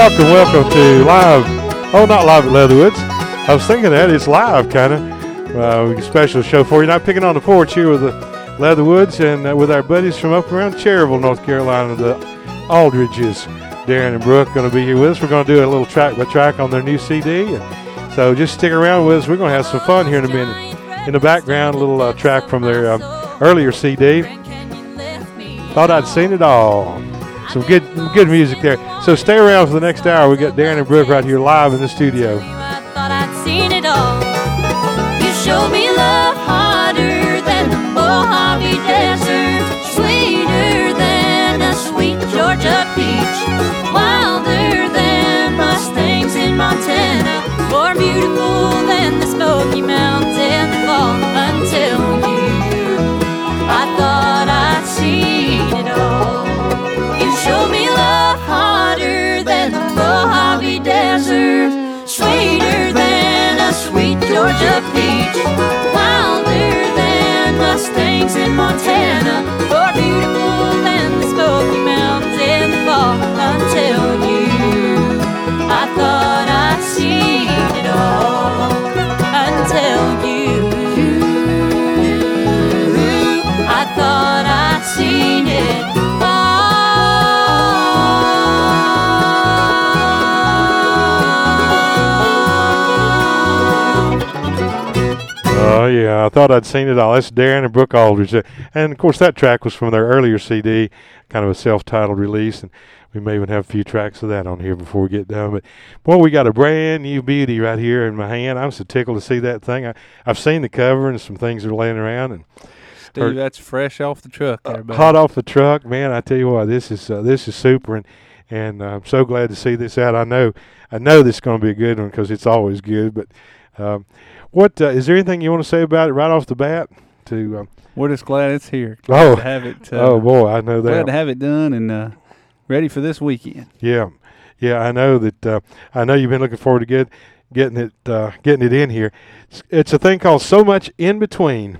welcome, welcome to live. Oh, not live at Leatherwoods. I was thinking that it's live, kind of. Uh, special show for you. Not picking on the porch here with the Leatherwoods and uh, with our buddies from up around Cherryville, North Carolina, the Aldridges. Darren and Brooke going to be here with us. We're going to do a little track by track on their new CD. And so just stick around with us. We're going to have some fun here in a minute. In the background, a little uh, track from their um, earlier CD. Thought I'd seen it all. Some good, good music there. So stay around for the next hour. We got Darren and Brooke right here live in the studio. Georgia peach, wilder than Mustangs in Montana, more beautiful than the Smoky Mountains Georgia peach, wilder than Mustangs in Montana, more beautiful I thought I'd seen it all. That's Darren and Brooke Aldridge, Uh, and of course that track was from their earlier CD, kind of a self-titled release, and we may even have a few tracks of that on here before we get done. But boy, we got a brand new beauty right here in my hand. I'm so tickled to see that thing. I, I've seen the cover and some things are laying around, and Steve, Or- that's fresh off the truck buddy. hot off the truck, man. I tell you what, this is uh, this is super, and and uh, I'm so glad to see this out. I know I know this is going to be a good one because it's always good. But um, what uh, is there anything you want to say about it right off the bat? To um, We're just glad it's here. Glad Oh. to have it. Uh, oh boy, I know that. glad to have it done and uh, ready for this weekend. Yeah, yeah, I know that. Uh, I know you've been looking forward to get getting it uh, getting it in here. It's, it's a thing called so much in between.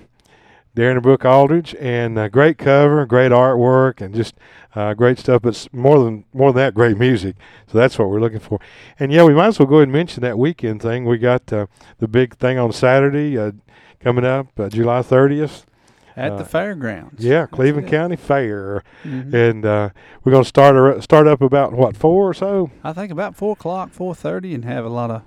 Darren and Brooke Aldridge, and uh, great cover, great artwork, and just uh, great stuff. But more than more than that, great music. So that's what we're looking for. And yeah, we might as well go ahead and mention that weekend thing. We got uh, the big thing on Saturday uh, coming up, uh, July thirtieth. At the fairgrounds. Yeah, That's Cleveland it. County Fair, Mhm. and uh, we're going to start ar- start up about what four or so. I think about four o'clock, four thirty, and have a lot of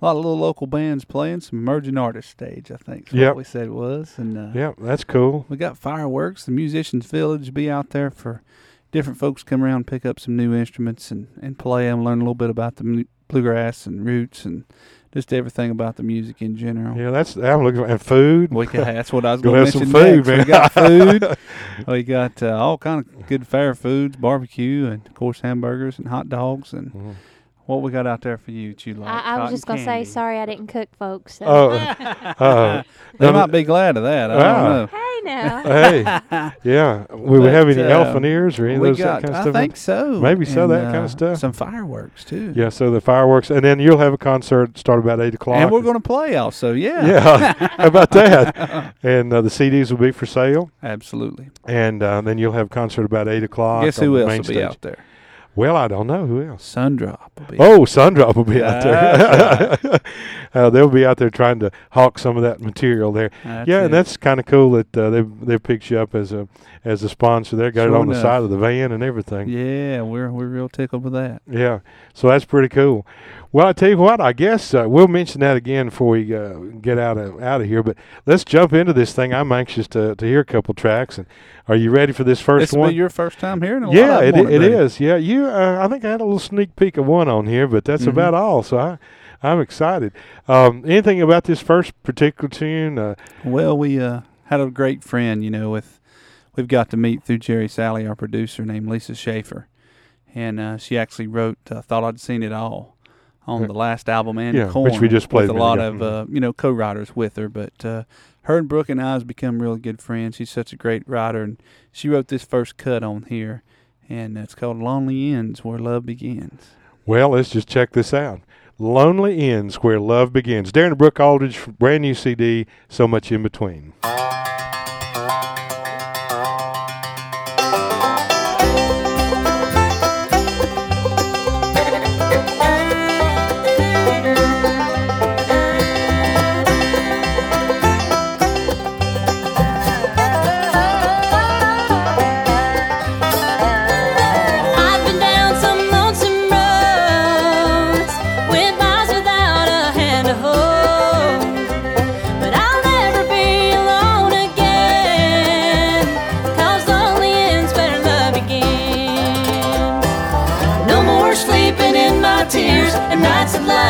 a lot of little local bands playing. Some emerging artist stage, I think. What we said it was, and uh, Yeah, that's cool. we got fireworks. The musicians' village be out there for different folks come around, and pick up some new instruments, and and play them. Learn a little bit about the bluegrass and roots, and just everything about the music in general. Yeah, that's I'm looking for and food. We can, that's what I was going to have mention some food, next. man. We got food. we got uh, all kind of good fair foods, barbecue, and of course hamburgers and hot dogs, and Mhm. What we got out there for you, you like? I, I was Cotton just gonna candy. say sorry I didn't cook, folks. So. Oh, uh, They no, no- might be glad of that. I Wow. don't know. hey now. hey, yeah. Will we But, have any uh, elephant ears or any of we those that got, kind of I stuff? think so. Maybe so, And, that kinda uh, stuff. Some fireworks too. Yeah, so the fireworks, and then you'll have a concert start about eight o'clock. and we're going to play also. Yeah, Yeah, how about that? And uh, the CDs will be for sale, absolutely. and uh, then you'll have a concert about eight o'clock. Guess on who the else main will be out there? Well, I don't know who else. Sundrop will be. Oh, Sundrop will be out there. uh, they'll be out there trying to hawk some of that material there. That's yeah, it. and that's kind of cool that uh, they they picked you up as a as a sponsor. There, got it Sure on the side of the van and everything. yeah, we're we're real tickled with that. Yeah, so that's pretty cool. Well, I tell you what, I guess uh, we'll mention that again before we uh, get out of out of here. But let's jump into this thing. I'm anxious to to hear a couple tracks. And are you ready for this first This one? your first time hearing a lot yeah, of it it buddy? Yeah, you. Uh, I think I had a little sneak peek of one on here, but that's Mhm. about all. So I. I'm excited. Um, anything about this first particular tune? Uh, Well, we uh, had a great friend, you know, with we've got to meet through Jerry Salley, our producer, named Lisa Schaefer, and uh, she actually wrote uh, "Thought I'd Seen It All" on the last album and Yeah, Corn, which we just played with a lot of uh, you know co-writers with her. But uh, her and Brooke and I has become really good friends. She's such a great writer, and she wrote this first cut on here, and it's called "Lonely Ends Where Love Begins." Well, let's just check this out. Lonely Ends Where Love Begins. Darren Brooke Aldridge, brand new CD, So Much in Between.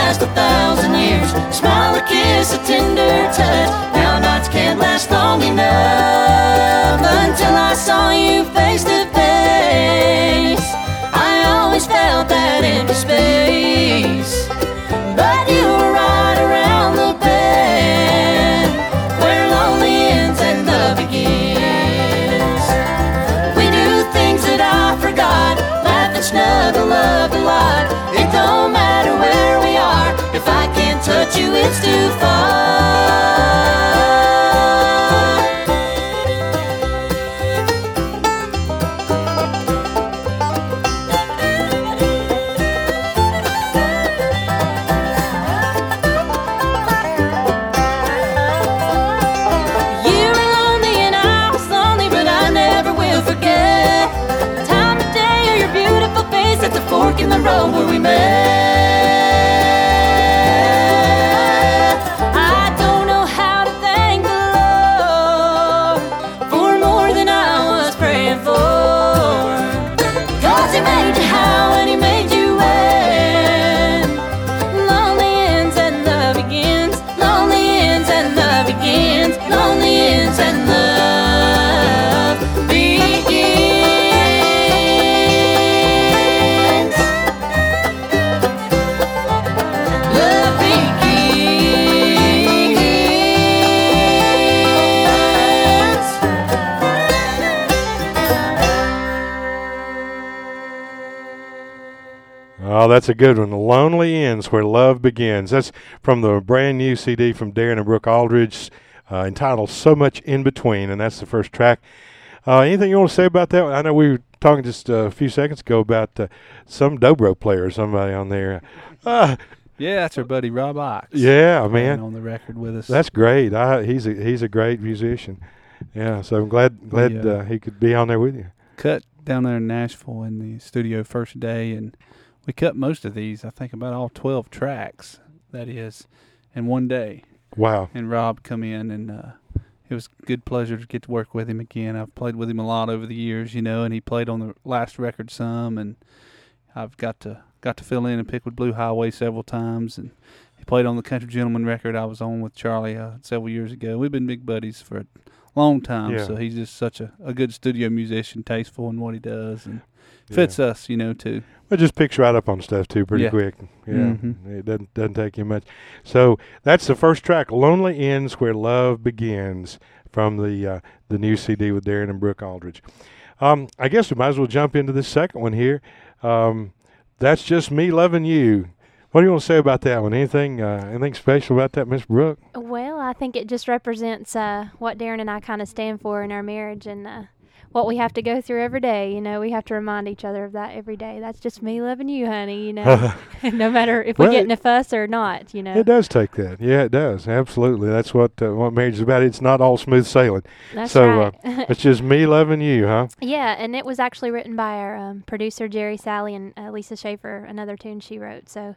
Last a thousand years. A Smile, a kiss, a tender touch. Now nights can't last long enough until I saw you face to that's a good one. Lonely Ends Where Love Begins. That's from the brand new CD from Darren and Brooke Aldridge uh, entitled So Much In Between, and that's the first track. Uh, anything you want to say about that? I know we were talking just a few seconds ago about uh, some dobro player or somebody on there. Uh, Yeah, that's our buddy Rob Ickes. yeah, man. on the record with us. That's great. I, he's a he's a great musician. Yeah, so I'm glad glad Yeah. uh, he could be on there with you. cut down there in Nashville in the studio first day, and we cut most of these. I think about all twelve tracks. That is, in one day. Wow. And Rob come in, and uh, it was a good pleasure to get to work with him again. I've played with him a lot over the years, you know, and he played on the last record some, and I've got to got to fill in and pick with Blue Highway several times, and he played on the Country Gentleman record I was on with Charlie uh, several years ago. We've been big buddies for a long time, Yeah. so he's just such a, a good studio musician, tasteful in what he does, and fits us, you know, too. It just picks right up on stuff too, pretty Yeah. quick. Yeah, Mhm. it doesn't doesn't take you much. So that's the first track, "Lonely Ends Where Love Begins," from the uh, the new CD with Darren and Brooke Aldridge. Um, I guess we might as well jump into this second one here. Um, that's just me loving you. What do you want to say about that one? Anything uh, anything special about that, Miss Brooke? Well, I think it just represents uh, what Darren and I kind of stand for in our marriage and uh, what we have to go through every day. You know, we have to remind each other of that every day. That's just me loving you, honey. You know, no matter if Well, we get in a fuss or not. You know, It does take that. Yeah, it does. Absolutely. That's what uh, what marriage is about. It's not all smooth sailing. that's so, right. uh, It's just me loving you, huh? yeah, and it was actually written by our um, producer Jerry Salley and uh, Lisa Schaefer. Another tune she wrote. So.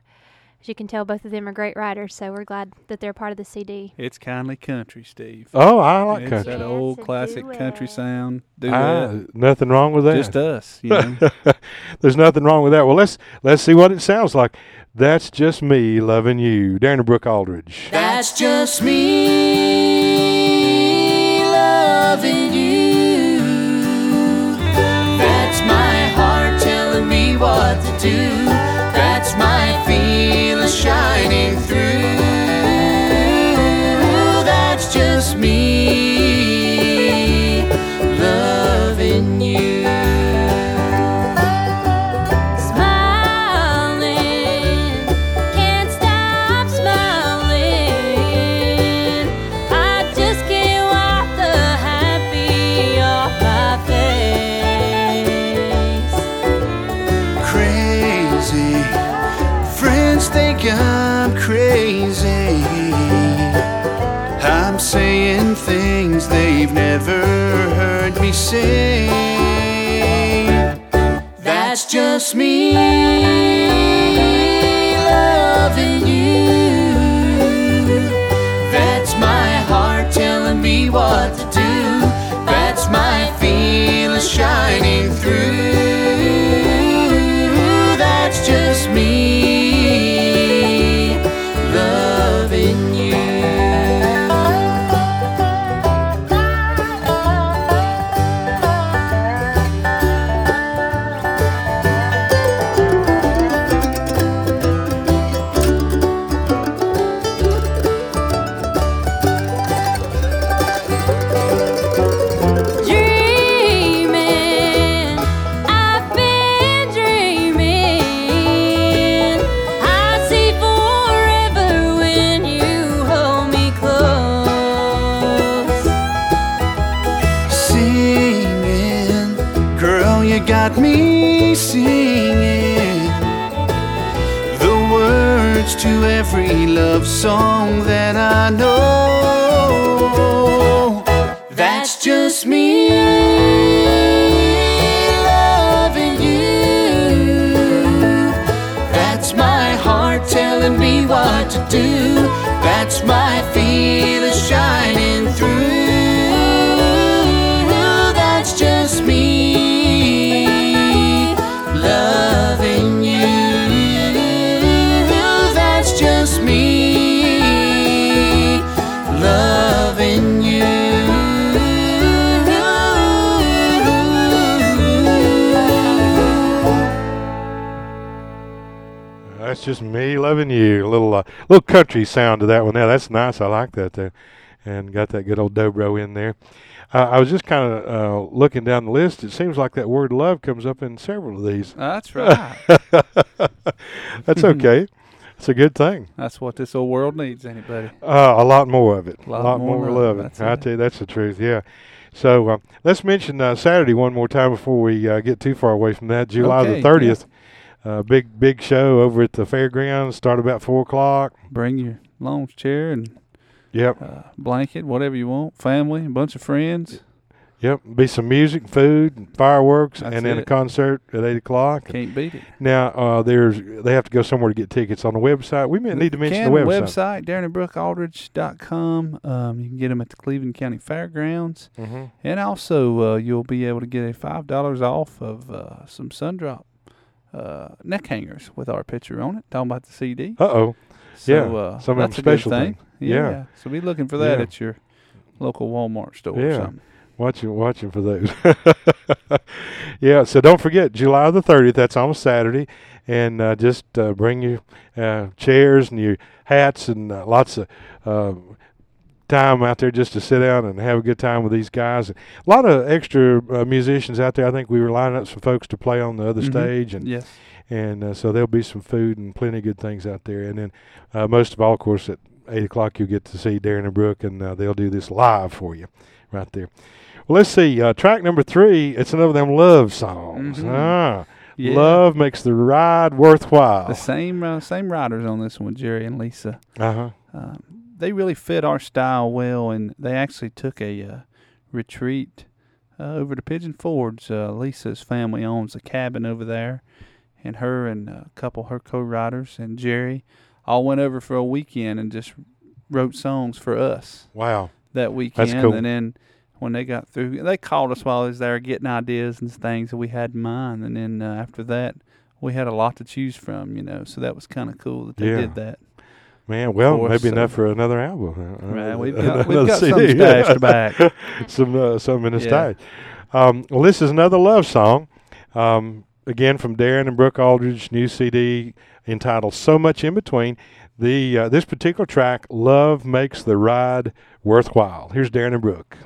As you can tell, both of them are great writers, so we're glad that they're part of the CD. It's kindly country, Steve. Oh, I like it's country. that old a classic country sound. Do that. nothing wrong with that. Just us, you know. There's nothing wrong with that. Well, let's let's see what it sounds like. That's just me loving you, Darren Brooke Aldridge. That's just me loving you. That's my heart telling me what to do. Never heard me say. That's just me loving you. That's my heart telling me what to do. That's my feelings shining through. Got me singing the words to every love song that I know. That's just me loving you. A little uh, little country sound to that one. Now that's nice. I like that there, and got that good old dobro in there. Uh, I was just kind of uh, looking down the list. It seems like that word love comes up in several of these. That's right. That's okay. It's a good thing. That's what this old world needs, anybody. Uh, a lot more of it. A Lot lot, more more, love, love. I it. tell you, that's the truth. Yeah. So uh, let's mention uh, Saturday one more time before we uh, get too far away from that. July Okay, the thirtieth. Uh, big big show over at the fairgrounds. Start about four o'clock. Bring your lounge chair and Yep. uh, blanket, whatever you want. Family, a bunch of friends. Yep. Be some music, food, fireworks, That's and then a concert at eight o'clock. Can't beat it. Now uh, there's they have to go somewhere to get tickets on the website. We may need to mention Can, the website. website, DarrenandBrookeAldridge.com. Um, you can get them at the Cleveland County Fairgrounds. Mm-hmm. And also, uh, you'll be able to get a $5 off of uh, some Sundrop uh, neck hangers with our picture on it. Talking about the CD. Uh oh. So, yeah, uh, some that's a good special thing. things. Yeah. Yeah. So be looking for that Yeah. at your local Walmart store or Yeah. something. Watching, watching for those. yeah. So don't forget July the thirtieth. That's on a Saturday, and uh, just uh, bring your uh, chairs and your hats and uh, lots of uh, time out there just to sit down and have a good time with these guys. A lot of extra uh, musicians out there. I think we were lining up some folks to play on the other Mhm. stage, and Yes. and uh, so there'll be some food and plenty of good things out there. And then uh, most of all, of course, at eight o'clock you'll get to see Darren and Brooke, and uh, they'll do this live for you right there. Well, let's see. Uh, track number three. It's another of them love songs. Mhm. Ah, Yeah. love makes the ride worthwhile. The same uh, same writers on this one, Jerry and Lisa. Uh huh. Um, they really fit our style well, and they actually took a uh, retreat uh, over to Pigeon Forge. Uh, Lisa's family owns a cabin over there, and her and a couple of her co-writers and Jerry all went over for a weekend and just wrote songs for us Wow. that weekend. cool. And then when they got through, they called us while I was there getting ideas and things that we had in mind. And then uh, after that, we had a lot to choose from, you know. So that was kind of cool that they Yeah. did that. Man, well, course, maybe so- enough for another album. uh, Right, uh, we've got- we've got some stashed back. some uh, some in the Yeah. stash. Um, well, this is another love song. Um, again from Darren and Brooke Aldridge, new CD entitled "So Much in Between." The uh, this particular track, "Love Makes the Ride Worthwhile." Here's Darren and Brooke.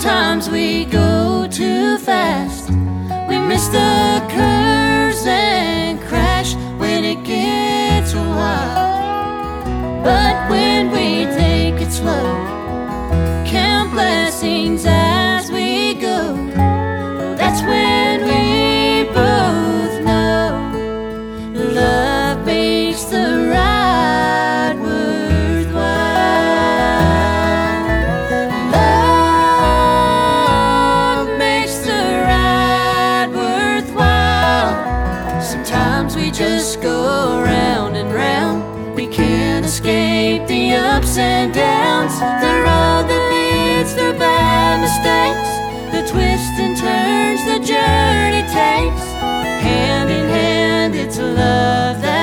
Sometimes we go too fast. We miss the curves and crash when it gets wild. But when we take it slow, count blessings The road that leads through bad mistakes. The twists and turns the journey takes. Hand in hand, it's love that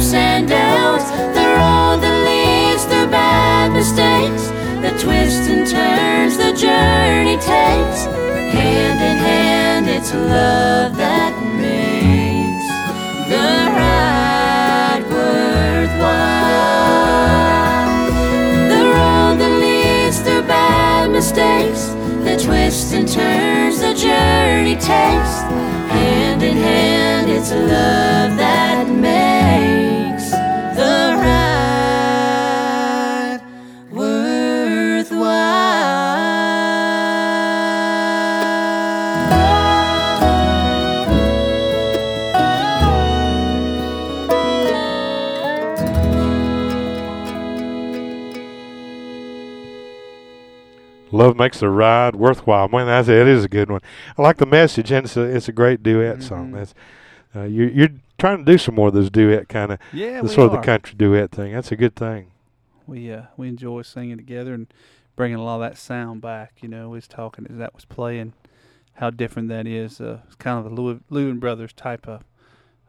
ups and downs, the road that leads, through bad mistakes, the twists and turns the journey takes. Hand in hand, it's love that makes the ride worthwhile. The road that leads, through bad mistakes, the twists and turns journey takes. Hand in hand, it's a love that makes Love makes the ride worthwhile. Man, that's it is a good one. I like the message, and it's a it's a great duet song. Mhm. That's uh, you you're trying to do some more of those duet kind of Yeah, the sort of the country duet thing. That's a good thing. we uh, we enjoy singing together and bringing a lot of that sound back. You know, we was talking as that was playing, how different that is. Uh, it's kind of a Lew- Louvin Brothers type of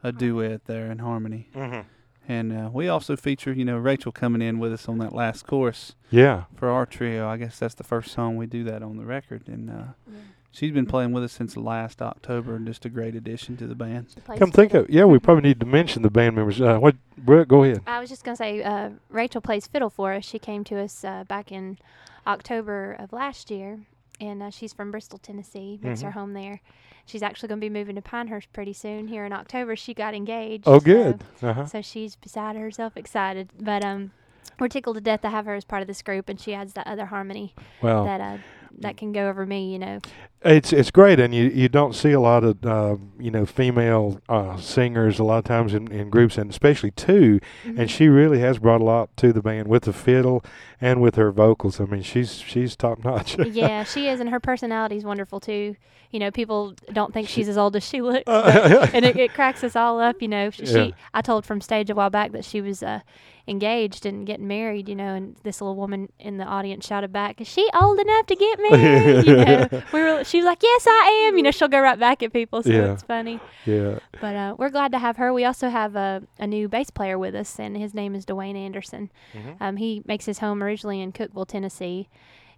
a duet there in harmony. Mm-hmm. And uh, we also feature, you know, Rachel coming in with us on that last course. Yeah. for our trio. I guess that's the first song we do that on the record, and uh, she's been playing with us since last October, and just a great addition to the band. Come think fiddle. of yeah, we probably need to mention the band members. Uh, what? Brett, go ahead. I was just gonna say, uh, Rachel plays fiddle for us. She came to us uh, back in October of last year, and uh, she's from Bristol, Tennessee. Makes her Mhm. home there. She's actually gonna be moving to Pinehurst pretty soon. Here in October, she got engaged. Oh, so- good. Uh-huh. So she's beside herself, excited. But um, we're tickled to death to have her as part of this group, and she adds that other harmony Well, that uh, that can go over me. You know. It's it's great, and you you don't see a lot of uh, you know female uh, singers a lot of times in, in groups, and especially 2 Mhm. And she really has brought a lot to the band with the fiddle and with her vocals. I mean, she's she's top notch. yeah, she is, and her personality is wonderful too. You know, people don't think She- she's as old as she looks, but- Uh, and it, it cracks us all up. You know, she, Yeah. she I told from stage a while back that she was uh, engaged and getting married. You know, and this little woman in the audience shouted back, "Is she old enough to get married?" you know, we were. She was like, "Yes, I am." You know, she'll go right back at people, so Yeah. it's funny. yeah. But uh, we're glad to have her. We also have a, a new bass player with us, and his name is Dwayne Anderson. Mhm. Um, he makes his home originally in Cookeville, Tennessee,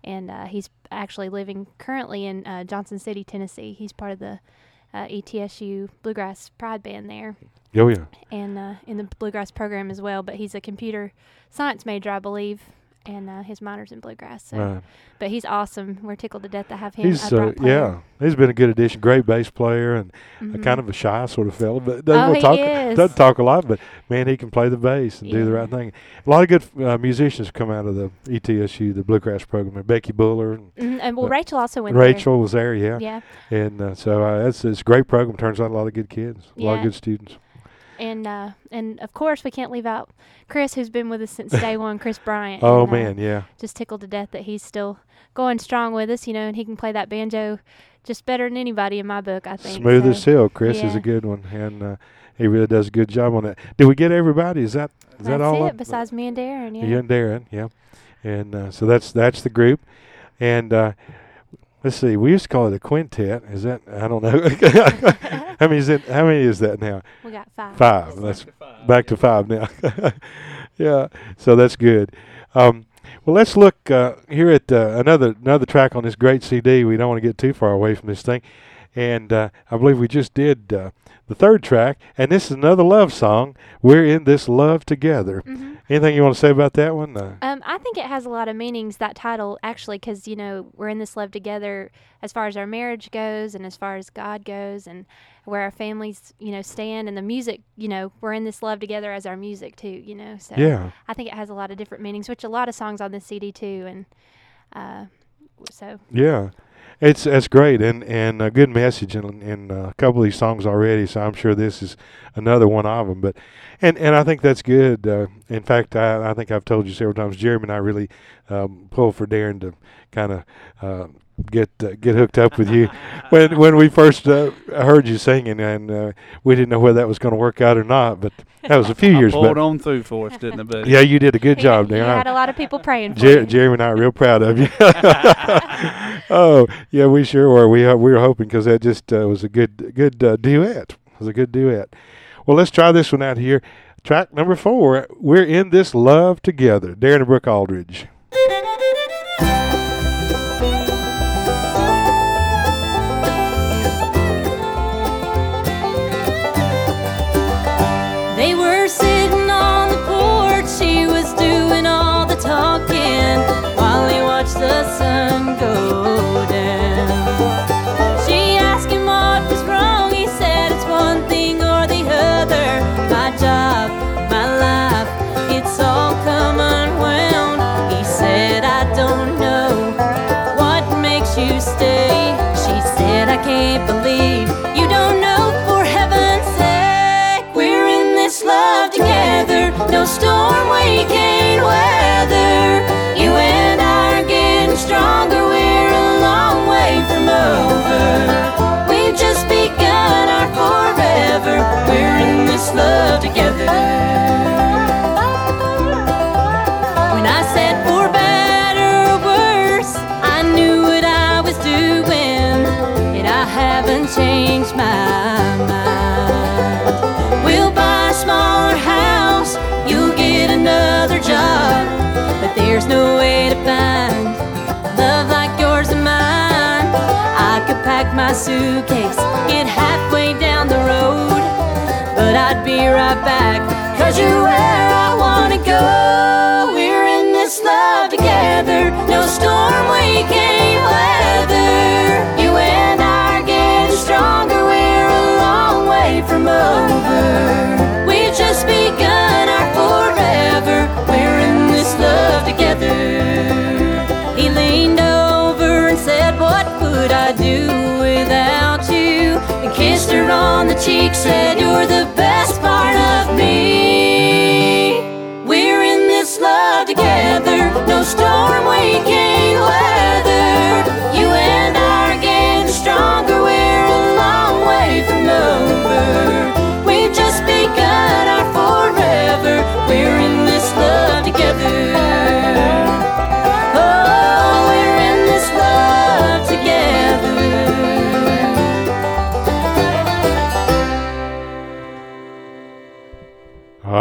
and uh, he's actually living currently in uh, Johnson City, Tennessee. He's part of the uh, ETSU Bluegrass Pride Band there, Oh yeah. and uh, in the bluegrass program as well. But he's a computer science major, I believe, and uh, his minor's in bluegrass. So. Right. But he's awesome. We're tickled to death to have him. He's uh, yeah. He's been a good addition. Great bass player and a Mhm. kind of a shy sort of fellow, but doesn't oh, talk is. doesn't talk a lot, but man, he can play the bass and do the right thing. A lot of good uh, musicians come out of the ETSU, the bluegrass program. And Becky Buller and Mhm, And well, but Rachel also went Rachel was there, yeah. Yeah. And uh, so uh, it's it's a great program. Turns out a lot of good kids, a lot of good students. And uh, and of course we can't leave out Chris, who's been with us since day one. Chris Bryant. Oh and, uh, man, yeah. just tickled to death that he's still going strong with us, you know, and he can play that banjo just better than anybody in my book. I think. Smooth so. as silk. Chris is a good one, and uh, he really does a good job on that. Did we get everybody? Is that is That's that all? it. up? Besides me and Darren, yeah. You and Darren, yeah. And uh, so that's that's the group. And uh, let's see, we used to call it a quintet. Is that I don't know. how many is it? How many is that now? we got five. Five. That's back to five now. yeah. So that's good. Um, well, let's look uh, here at uh, another another track on this great CD. We don't want to get too far away from this thing, and uh, I believe we just did uh, the third track, and this is another love song. We're in this love together. hmm Anything you want to say about that one? Uh, Um, I think it has a lot of meanings that title actually, because you know we're in this love together as far as our marriage goes, and as far as God goes, and where our families, you know, stand, and the music, you know, we're in this love together as our music too, you know. So yeah. I think it has a lot of different meanings, which a lot of songs on this CD too, and uh, so Yeah, it's it's great and and a good message in in a couple of these songs already. So I'm sure this is another one of them. But and and I think that's good. Uh, in fact, I I think I've told you several times. Jeremy and I really um, pull for Darren to kind of. Uh, Get uh, get hooked up with you when when we first uh, heard you singing and uh, we didn't know whether that was going to work out or not but that was a few I years pulled back. on through for us, didn't I, buddy? Yeah, you did a good He- job, You I- had a lot of people praying for Jer- you. Jeremy and I are real proud of you. oh, yeah, we sure were. We uh, we were hoping because that just uh, was a good good uh, duet. It was a good duet. Well, let's try this one out here. Track number four. We're in this love together. Darren and Brooke Aldridge. My suitcase, get halfway down the road, but I'd be right back, cause you're where I wanna go. We're in this love together, no storm we can't weather. You and I are getting stronger, we're a long way from over. We've just begun our forever, we're in this love together. Said, You're the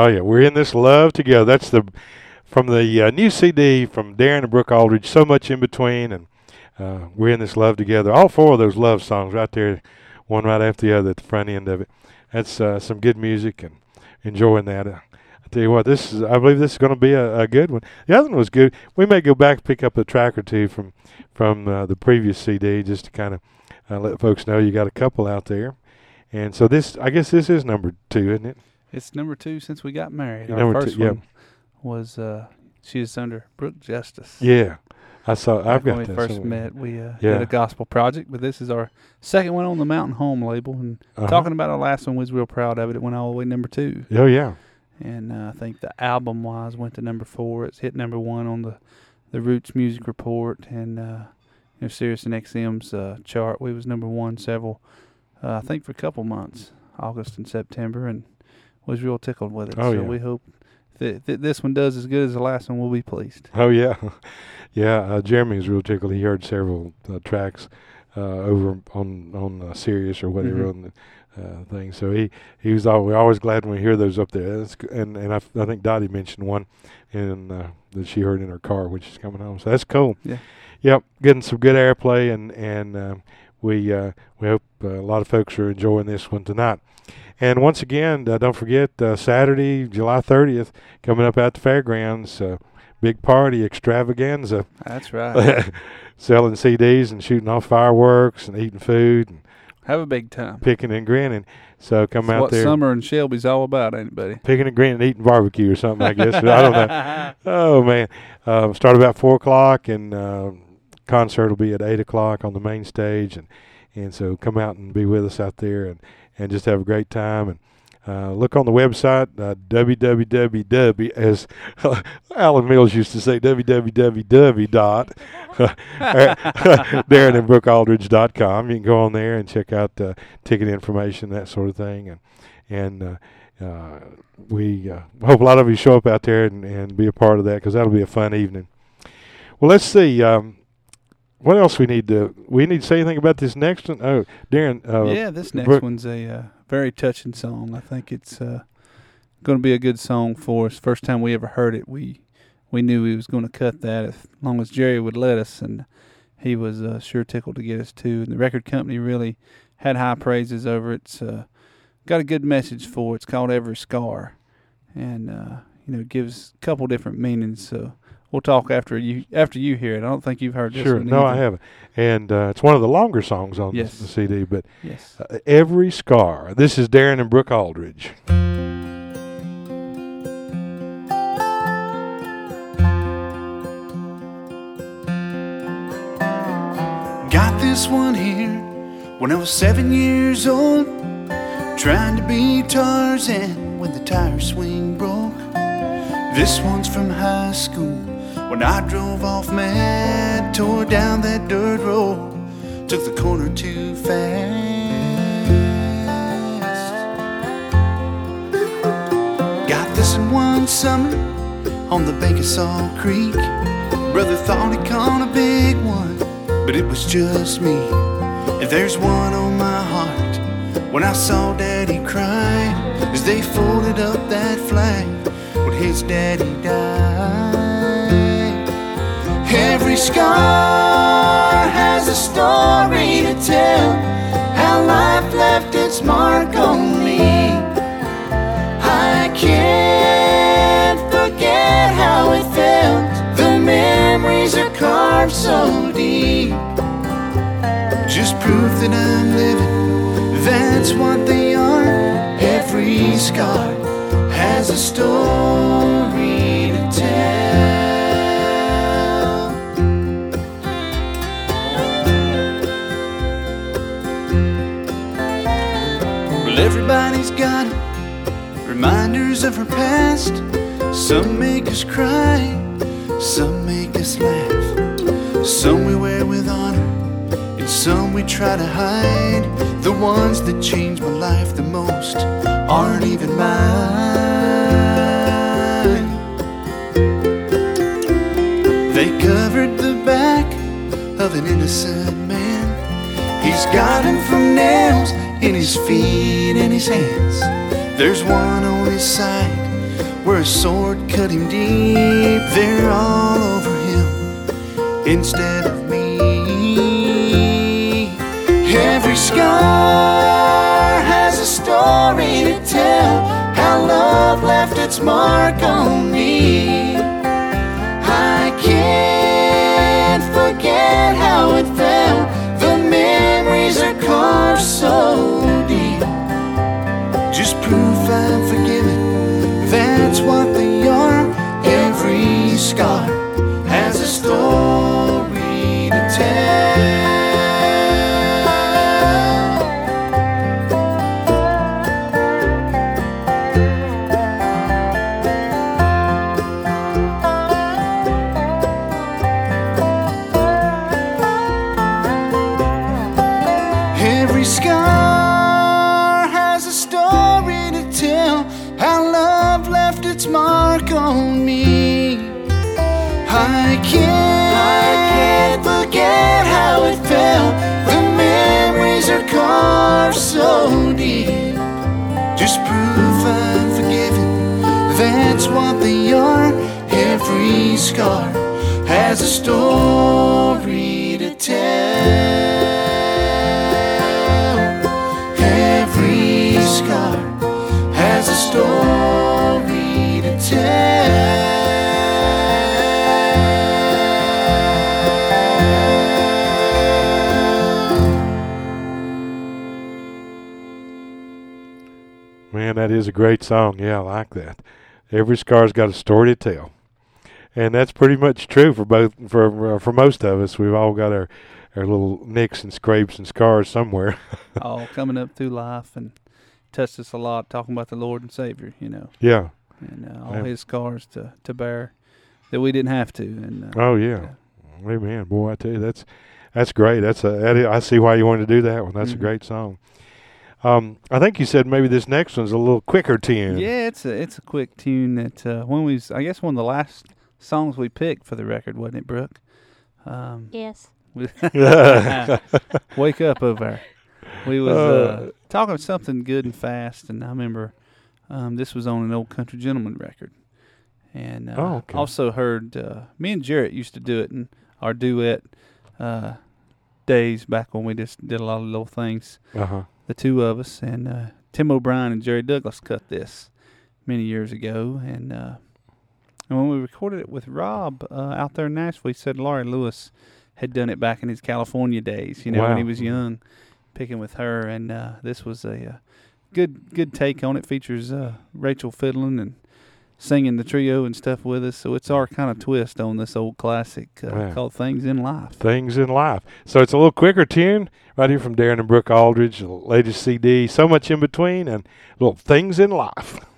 Oh yeah, we're in this love together. That's the from the uh, new CD from Darren and Brooke Aldridge. So much in between, and uh, we're in this love together. All four of those love songs right there, one right after the other at the front end of it. That's uh, some good music and enjoying that. Uh, I tell you what, this is I believe this is going to be a, a good one. The other one was good. We may go back and pick up a track or two from from uh, the previous CD just to kind of uh, let folks know you got a couple out there. And so this, I guess this is number two, isn't it? It's number two since we got married. Our Number two, first yeah. one was uh, she was under Brooke Justice. Yeah, I saw. I've got when we first somewhere. met, we uh, Yeah. did a gospel project, but this is our second one on the Mountain Home label. And Uh-huh. talking about our last one, we was real proud of it. It went all the way number two, Oh yeah, and uh, I think the album wise went to number four. It's hit number one on the the Roots Music Report and uh, you know Sirius and XM's uh, chart. We was number one several, uh, I think, for a couple months, August and September, and was real tickled with it. Oh, so yeah. we hope that, that this one does as good as the last one. We'll be pleased. oh yeah, yeah. Uh, Jeremy was real tickled. He heard several uh, tracks uh, over on on uh, Sirius or whatever Mhm. on the uh, thing. So he he was all, we're always glad when we hear those up there. That's, and and I, I think Dottie mentioned one in uh, that she heard in her car when she's coming home. So that's cool. Yeah. Yep, getting some good airplay and and um, we uh, we hope uh, a lot of folks are enjoying this one tonight. And once again, uh, don't forget uh, Saturday, July 30th, coming up at the fairgrounds, uh, big party extravaganza, That's right. selling CDs and shooting off fireworks and eating food and Have a big time. picking and grinning. So come out what there, summer in Shelby's all about, anybody? picking and grinning, eating barbecue or something. I guess I don't know. Oh man, uh, start about four o'clock, and uh, concert will be at eight o'clock on the main stage, and and so come out and be with us out there, and and just have a great time. And uh, look on the website uh, www as Alan Mills used to say www dot Darren and BrookeAldridge.com. You can go on there and check out uh, ticket information, that sort of thing, and and uh, uh, we uh, hope a lot of you show up out there and, and be a part of that because that'll be a fun evening. Well, let's see. Um, what else we need to? We need to say anything about this next one? Oh, Darren. Uh, yeah, this next Brooke- one's a uh, very touching song. I think it's uh, going to be a good song for us. First time we ever heard it, we we knew he was going to cut that as long as Jerry would let us, and he was uh, sure tickled to get us to. And the record company really had high praises over it. It's uh, got a good message for it. It's called Every Scar, and uh, you know it gives a couple different meanings. So we'll talk after you after you hear it. I don't think you've heard this sure. one. No, I haven't. And uh, it's one of the longer songs on Yes. the, the CD. But Yes. uh, every scar. This is Darren and Brooke Aldridge. Got this one here when I was seven years old. Trying to be Tarzan when the tire swing broke. This one's from high school when I drove off mad, tore down that dirt road, took the corner too fast. Got this in one summer on the bank of Creek. Brother thought he caught a big one, but it was just me. If there's one on my heart, when I saw Daddy cry as they folded up that flag when his daddy died. Every scar has a story to tell, how life left its mark on me. I can't forget how it felt. The memories are carved so deep. Just proof that I'm living, that's what they are. Every scar has a story everybody's got 'em. reminders of her past. Some make us cry, some make us laugh. Some we wear with honor, and some we try to hide. The ones that changed my life the most aren't even mine. They covered the back of an innocent man. He's from nails in his feet and his hands. There's one on his side where a sword cut him deep. They're all over him instead of me. Every scar has a story to tell. How love left its mark on me. Every story to tell. Every scar has a story to tell. Man, that is a great song. Yeah, I like that. Every scar's got a story to tell, and that's pretty much true for both for uh, for most of us. We've all got our our little nicks and scrapes and scars somewhere. all coming up through life and touched us a lot talking about the Lord and Savior, you know, yeah. and uh, all Yeah. his scars to, to bear that we didn't have to. And uh, Oh yeah. Amen. Boy, I tell you, that's that's great. That's a that is, I see why you wanted to do that one. That's Mhm. a great song. Um, I think you said maybe this next one's a little quicker tune. yeah, it's a it's a quick tune that uh, when we I guess one of the last songs we picked for the record, wasn't it, Brooke? Um, Yes. wake up over. We was Uh. uh, talking something good and fast, and I remember um, this was on an old Country Gentlemen record, and uh, Oh, okay. also heard uh, me and Jarrett used to do it in our duet uh, days back when we just did a lot of little things, uh huh. the two of us, and uh, Tim O'Brien and Jerry Douglas cut this many years ago, and uh, And when we recorded it with Rob uh, out there in Nashville, he said Laurie Lewis had done it back in his California days. You know, when he was young, picking with her, and uh, this was a uh, good good take on it. Features uh, Rachel fiddling and singing the trio and stuff with us. So it's our kind of twist on this old classic uh, Wow. called "Things in Life." Things in life. So it's a little quicker tune right here from Darren and Brooke Aldridge, the latest CD. So much in between and little things in life.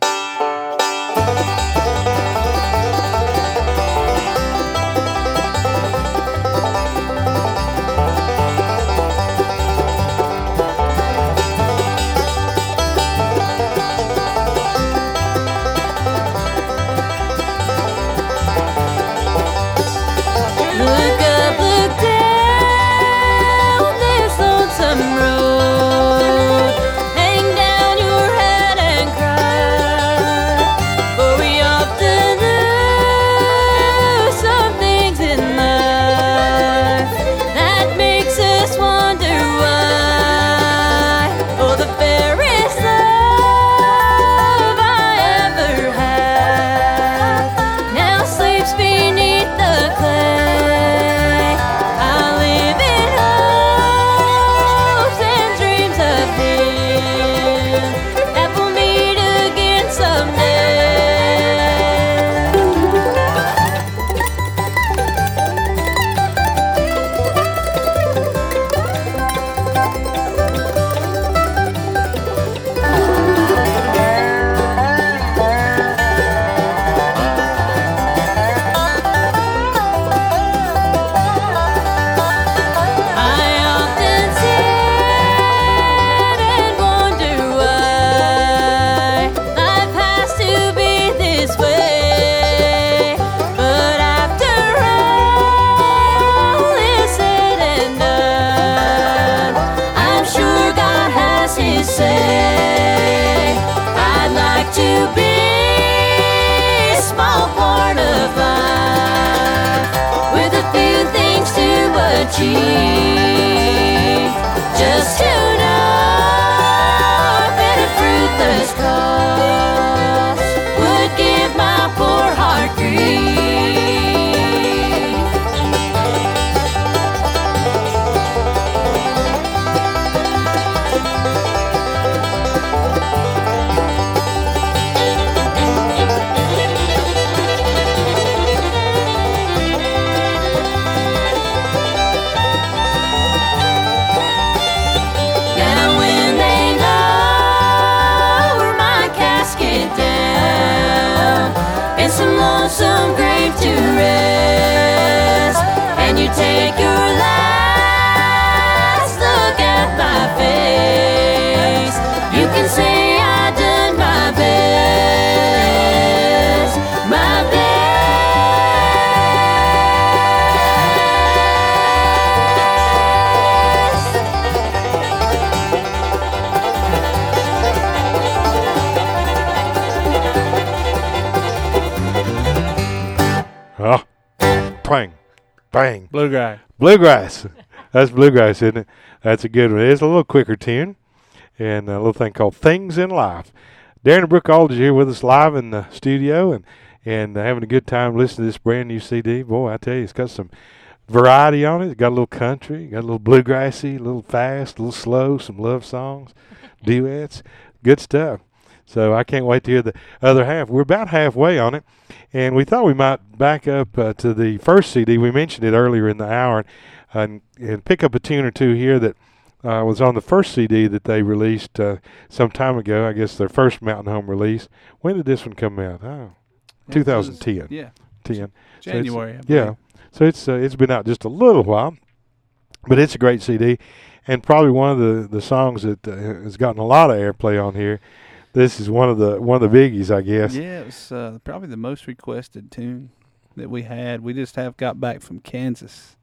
bang. Blue guy. Bluegrass. That's bluegrass, isn't it? That's a good one. It's a little quicker tune and a little thing called Things in Life. Darren and Brooke Aldridge here with us live in the studio and, and having a good time listening to this brand new CD. Boy, I tell you, it's got some variety on it. It's got a little country, got a little bluegrassy, a little fast, a little slow, some love songs, duets, good stuff. So I can't wait to hear the other half. We're about halfway on it, and we thought we might back up uh, to the first CD. We mentioned it earlier in the hour, and, and pick up a tune or two here that uh, was on the first CD that they released uh, some time ago. I guess their first Mountain Home release. When did this one come out? Oh, was- 2010. Yeah, 10. So January. I Yeah. So it's uh, it's been out just a little while, but it's a great CD, and probably one of the, the songs that uh, has gotten a lot of airplay on here. This is one of the one of the biggies, I guess. Yeah, it was uh, probably the most requested tune that we had. We just have got back from Kansas,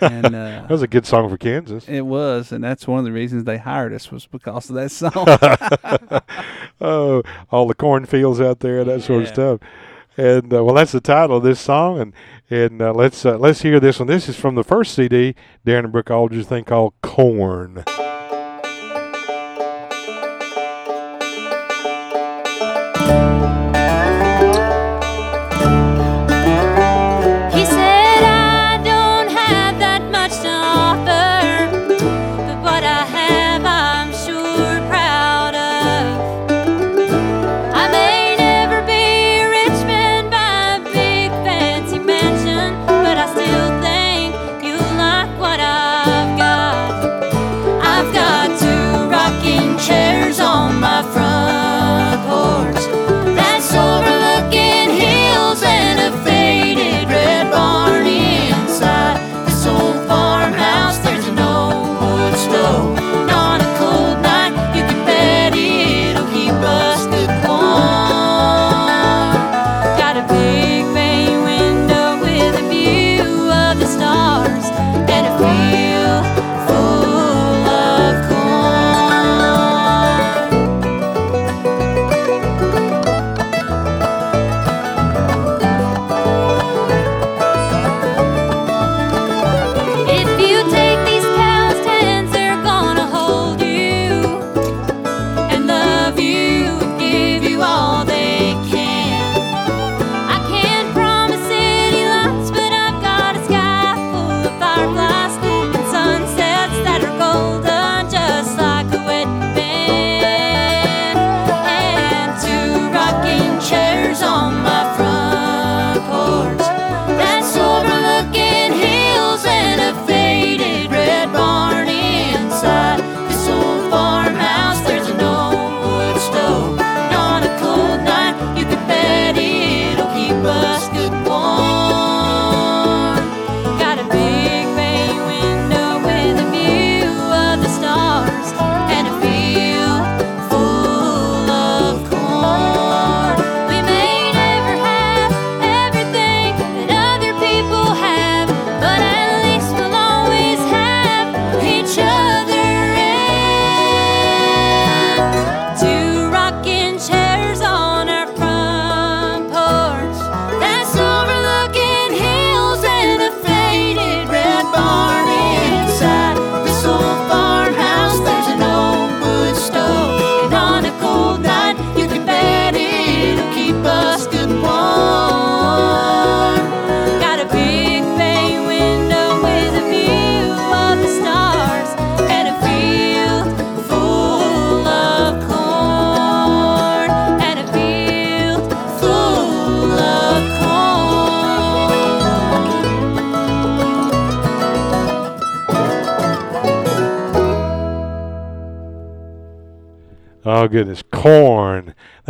and uh, That was a good song for Kansas. it was, and that's one of the reasons they hired us was because of that song. oh, all the cornfields out there, that sort of stuff. And uh, well, that's the title of this song, and and uh, let's uh, let's hear this one. This is from the first CD, Darren and Brooke Aldridge thing called Corn.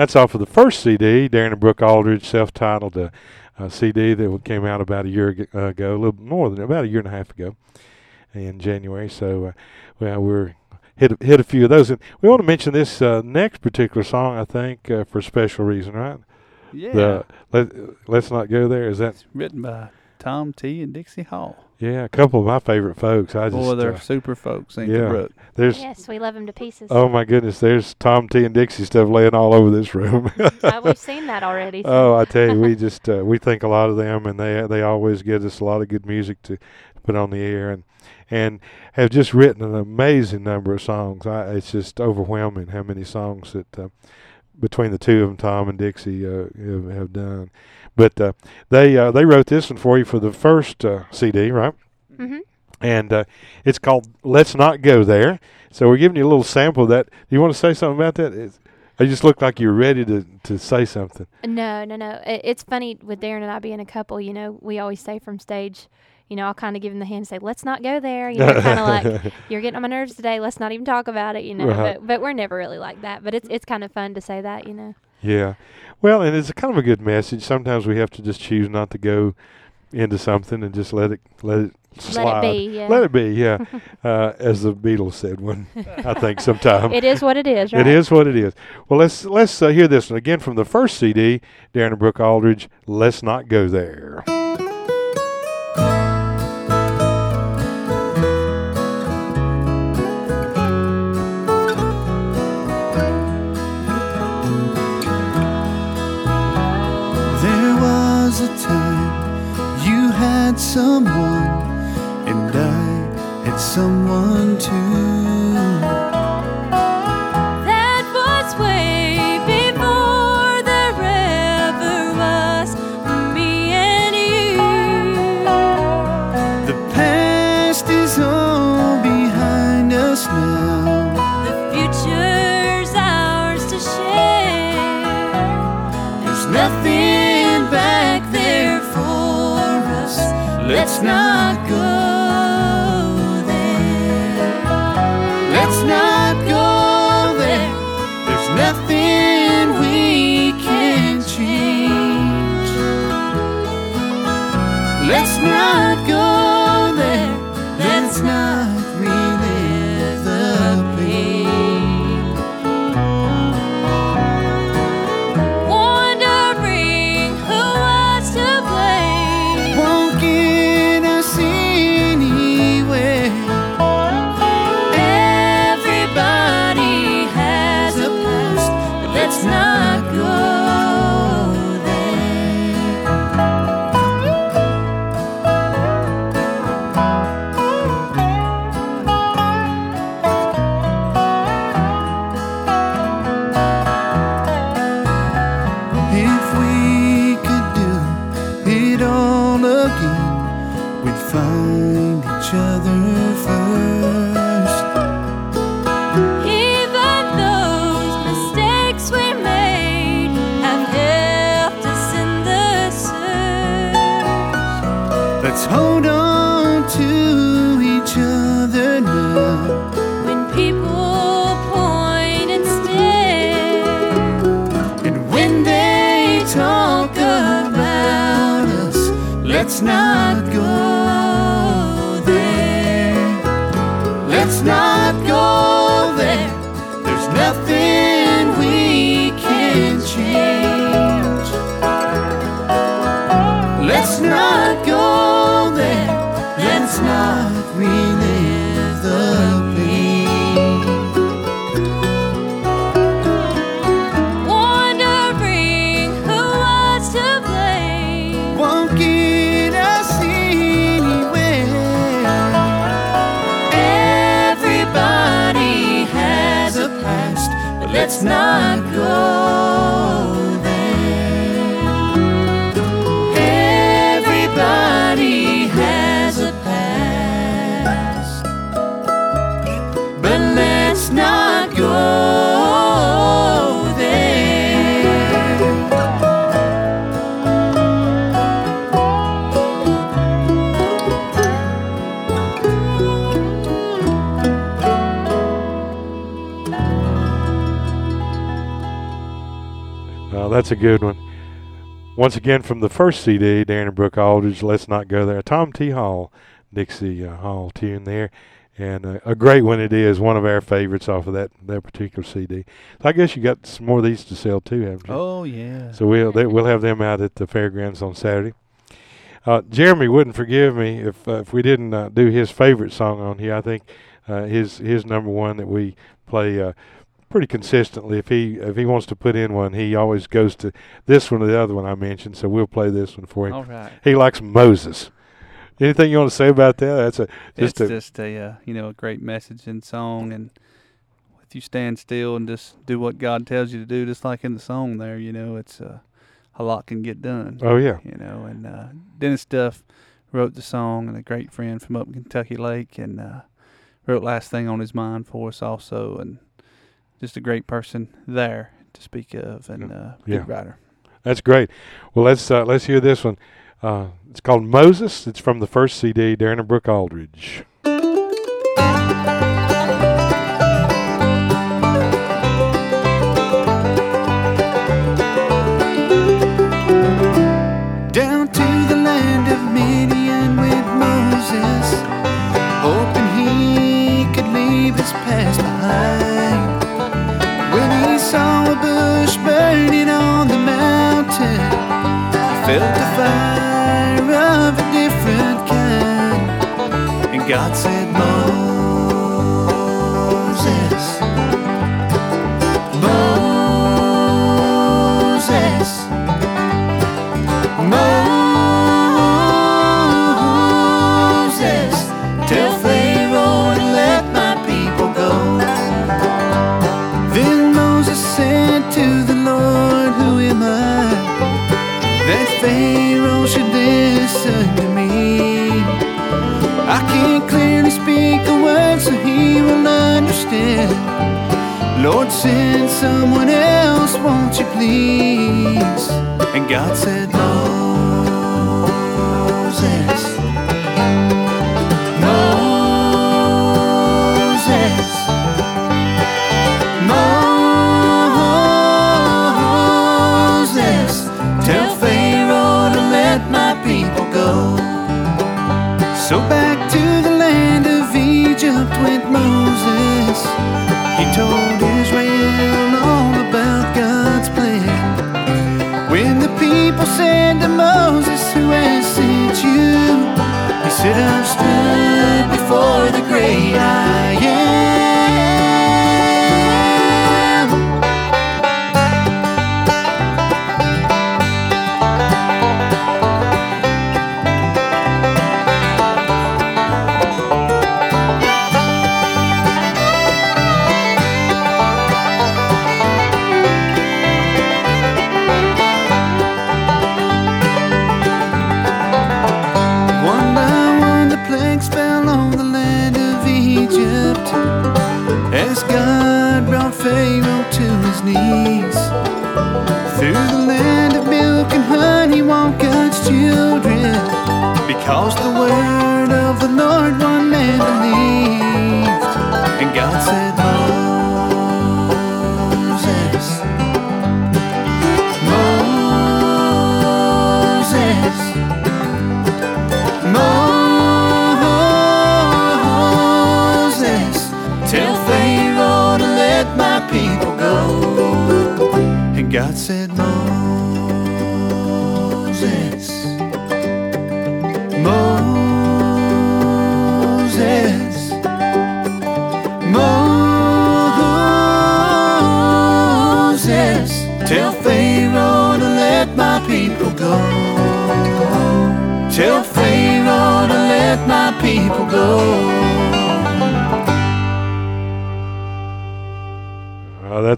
That's off of the first CD, Darren and Brooke Aldridge, self-titled uh, uh, CD that came out about a year ago, a little more than about a year and a half ago, in January. So, uh, well, we're hit hit a few of those, and we want to mention this uh, next particular song. I think uh, for a special reason, right? Yeah. The let let's not go there. Is that It's written by Tom T and Dixie Hall. Yeah? A couple of my favorite folks. I just Boy, they're uh, super folks, ain't yeah. they, Brooke? there's Yes, we love them to pieces. oh my goodness, there's Tom T and Dixie stuff laying all over this room. Uh, we've seen that already. so- Oh, I tell you, we just uh, we think a lot of them, and they they always give us a lot of good music to put on the air, and and have just written an amazing number of songs. I, it's just overwhelming how many songs that uh, between the two of them, Tom and Dixie, uh, have, have done. But uh, they uh, they wrote this one for you for the first uh, CD, right? Mhm. And uh, it's called "Let's Not Go There." So we're giving you a little sample of that. Do you want to say something about that? It's, I just look like you're ready to, to say something. No, no, no. It, it's funny with Darren and I being a couple. You know, we always say from stage, you know, I'll kind of give him the hand and say, "Let's not go there." You know, kind of like you're getting on my nerves today. Let's not even talk about it. You know, Right. but but we're never really like that. But it's it's kind of fun to say that. You know. Yeah. Well, and it's kind of a good message. Sometimes we have to just choose not to go into something and just let it let it slide. Let it be. Yeah. Let it be, yeah. uh, as the Beatles said one, I think sometime. it is what it is. Right? It is what it is. Well, let's let's uh, hear this one again from the first CD, Darren and Brooke Aldridge. Let's not go there. There had someone, and I had someone too. Not that's a good one. Once again, from the first CD, Darren and Brooke Aldridge, Let's Not Go There. Tom T. Hall, Dixie uh, Hall tune there. And uh, a great one it is, one of our favorites off of that, that particular CD. So I guess you got some more of these to sell too, haven't you? Oh yeah. So we'll they, we'll have them out at the fairgrounds on Saturday. Uh, Jeremy wouldn't forgive me if uh, if we didn't uh, do his favorite song on here. I think uh, his his number one that we play uh, pretty consistently. If he if he wants to put in one, he always goes to this one or the other one I mentioned. So we'll play this one for him. All right. He likes Moses. Anything you want to say about that? That's a just it's a just a uh, you know a great message in song, and if you stand still and just do what God tells you to do, just like in the song there, you know, it's uh, a lot can get done. oh yeah You know, and uh, Dennis Duff wrote the song, and a great friend from up in Kentucky Lake, and uh, wrote last thing on his mind for us also, and just a great person there to speak of, and uh, Yeah. good writer. That's great. Well, let's uh, let's hear this one. Uh, it's called Moses. It's from the first CD, Darren and Brooke Aldridge. Lord, send someone else, won't you please? And God said, Moses, I've stood before the great I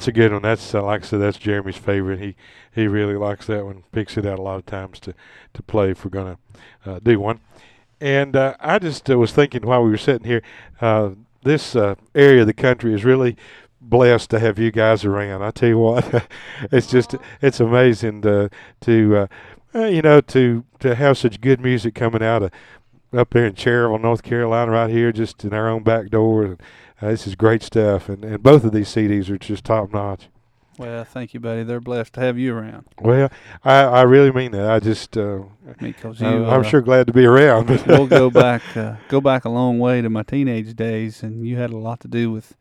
that's a good one. That's uh, like I said, that's Jeremy's favorite. He he really likes that one. Picks it out a lot of times to to play if we're gonna uh, do one. And uh, I just uh, was thinking while we were sitting here, uh, this uh, area of the country is really blessed to have you guys around. I tell you what, it's just it's amazing to to you know to to have such good music coming out of up there in Cherryville, North Carolina, right here, just in our own back door. Uh, this is great stuff, and, and both of these CDs are just top notch. Well, thank you, buddy. They're blessed to have you around. Well, I, I really mean that. I just uh, Because you, I'm, I'm uh, sure glad to be around. We'll go back uh, go back a long way to my teenage days, and you had a lot to do with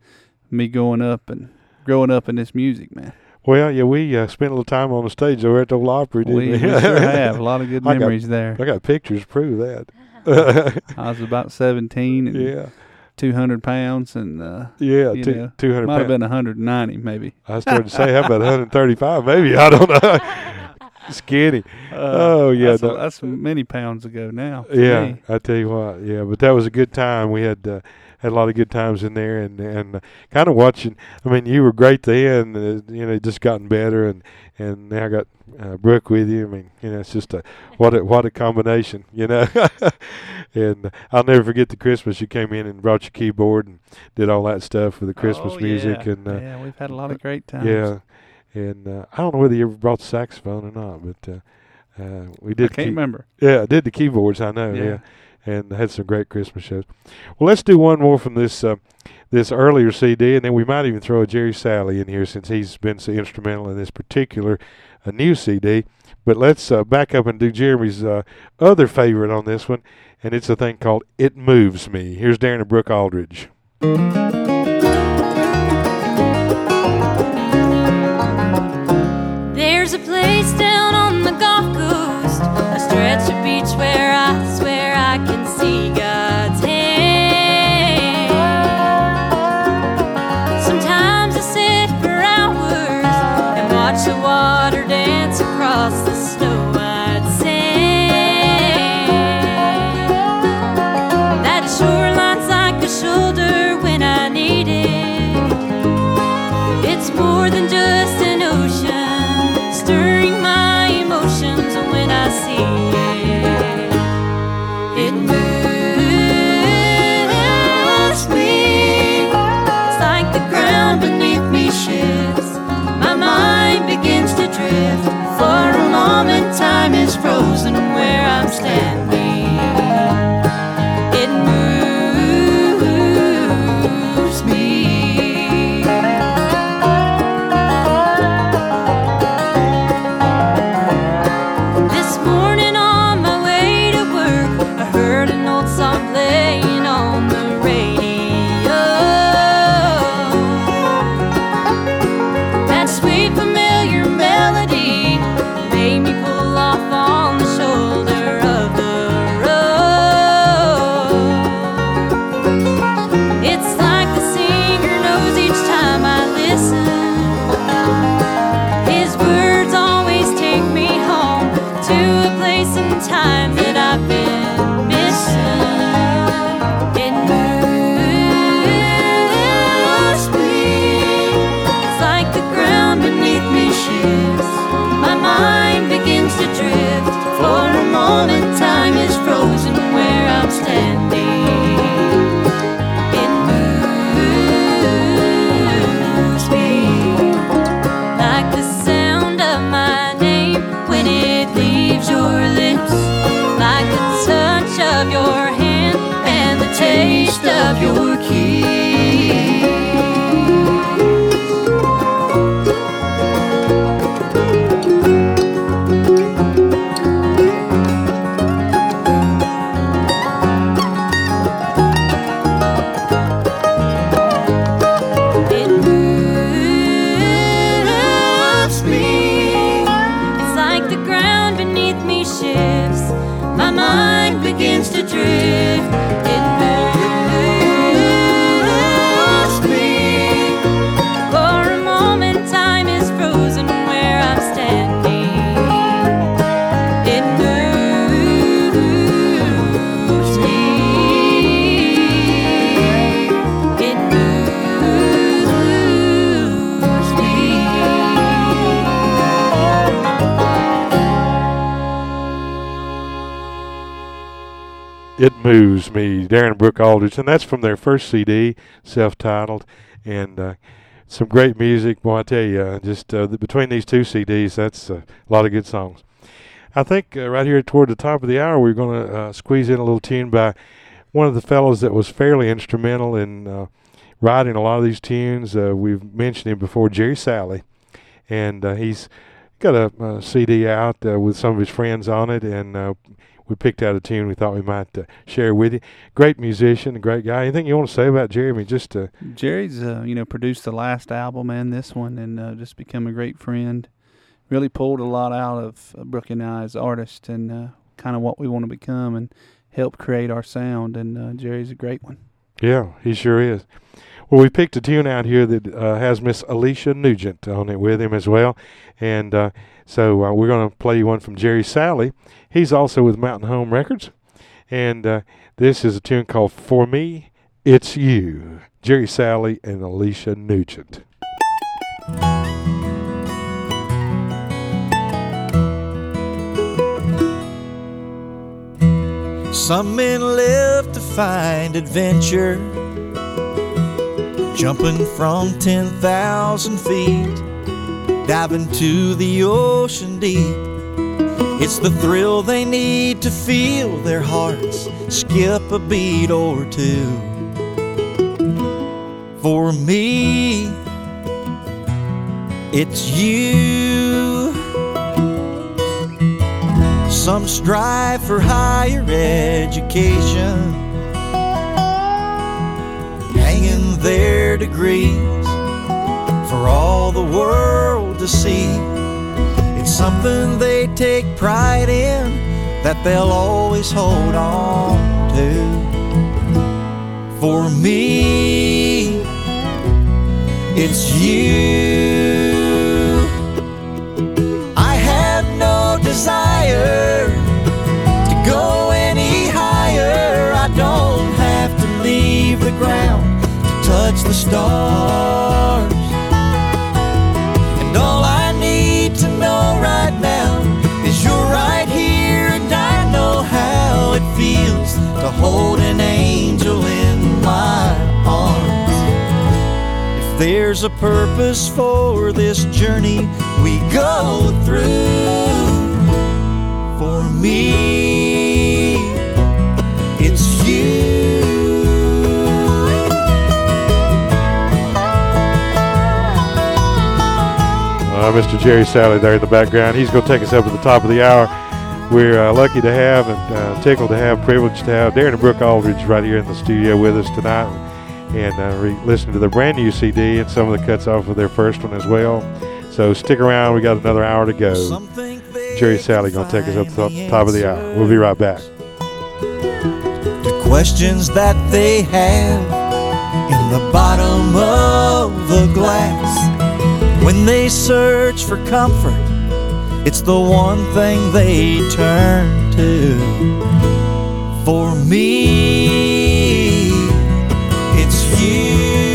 me growing up and growing up in this music, man. well, yeah, we uh, spent a little time on the stage over at the old Opry, didn't We, we? sure have a lot of good I got- memories there. I got pictures to prove that. I was about seventeen and yeah, two hundred pounds, and uh, yeah, two, know, 200 might have been hundred and ninety, maybe. I started to say, how about 135? Maybe I don't know. Skinny. Uh, Oh, yeah, that's, a- that's many pounds ago now. Yeah, me. I tell you what. Yeah, but that was a good time. We had uh, had a lot of good times in there, and and uh, kind of watching. I mean, you were great then. Uh, you know, just gotten better, and and now I got uh, Brooke with you. I mean, you know, it's just a what a what a combination. You know, and I'll never forget the Christmas you came in and brought your keyboard and did all that stuff for the Christmas Oh, music, yeah. and uh, yeah, we've had a lot of great times. yeah, and uh, I don't know whether you ever brought the saxophone or not, but. Uh, uh, we I did. can't key- remember. yeah, I did the keyboards. I know. Yeah. Yeah, and had some great Christmas shows. Well, let's do one more from this uh, this earlier CD, and then we might even throw a Jerry Salley in here since he's been so instrumental in this particular uh, new CD. But let's uh, back up and do Jeremy's uh, other favorite on this one, and it's a thing called "It Moves Me." Here's Darren and Brooke Aldridge. There's a place It's more Brooke Aldridge, and that's from their first CD, self-titled, and uh, some great music. Boy, I tell you, uh, just uh, the, between these two CDs, that's uh, a lot of good songs. I think uh, right here toward the top of the hour, we're going to uh, squeeze in a little tune by one of the fellows that was fairly instrumental in writing a lot of these tunes. We've mentioned him before, Jerry Salley, and he's got a, a CD out with some of his friends on it, and we picked out a tune we thought we might uh, share with you. Great musician, a great guy. Anything you want to say about Jeremy? Just uh, Jerry's, uh, you know, produced the last album and this one, and uh, just become a great friend. Really pulled a lot out of uh, Brooke and I as artists, and uh, kind of what we want to become, and help create our sound. And uh, Jerry's a great one. yeah, he sure is. Well, we picked a tune out here that uh, has Miss Alicia Nugent on it with him as well, and uh, so uh, we're going to play you one from Jerry Salley. He's also with Mountain Home Records, and uh, this is a tune called "For Me, It's You." Jerry Salley and Alicia Nugent. Some men live to find adventure, jumping from 10,000 feet, diving to the ocean deep. It's the thrill they need to feel their hearts skip a beat or two. For me, it's you. Some strive for higher education, their degrees for all the world to see. It's something they take pride in that they'll always hold on to. For me, it's you. Touch the stars. And all I need to know right now is you're right here, and I know how it feels to hold an angel in my arms. If there's a purpose for this journey we go through, for me, Uh, Mr. Jerry Salley there in the background. He's going to take us up to the top of the hour. We're uh, lucky to have and uh, tickled to have, privileged to have Darren and Brooke Aldridge right here in the studio with us tonight and uh, re- listening to their brand new CD and some of the cuts off of their first one as well. So stick around. We got another hour to go. Some think they Jerry Salley going to take us up to the top of the hour. We'll be right back. The questions that they have in the bottom of the glass. When they search for comfort, it's the one thing they turn to. For me, it's you.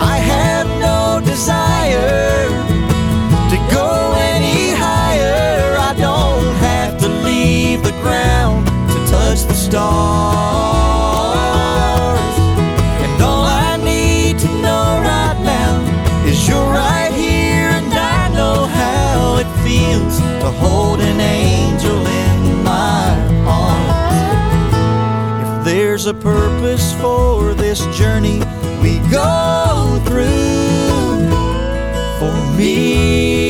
I have no desire to go any higher. I don't have to leave the ground to touch the stars. To hold an angel in my arms. If there's a purpose for this journey we go through, for me,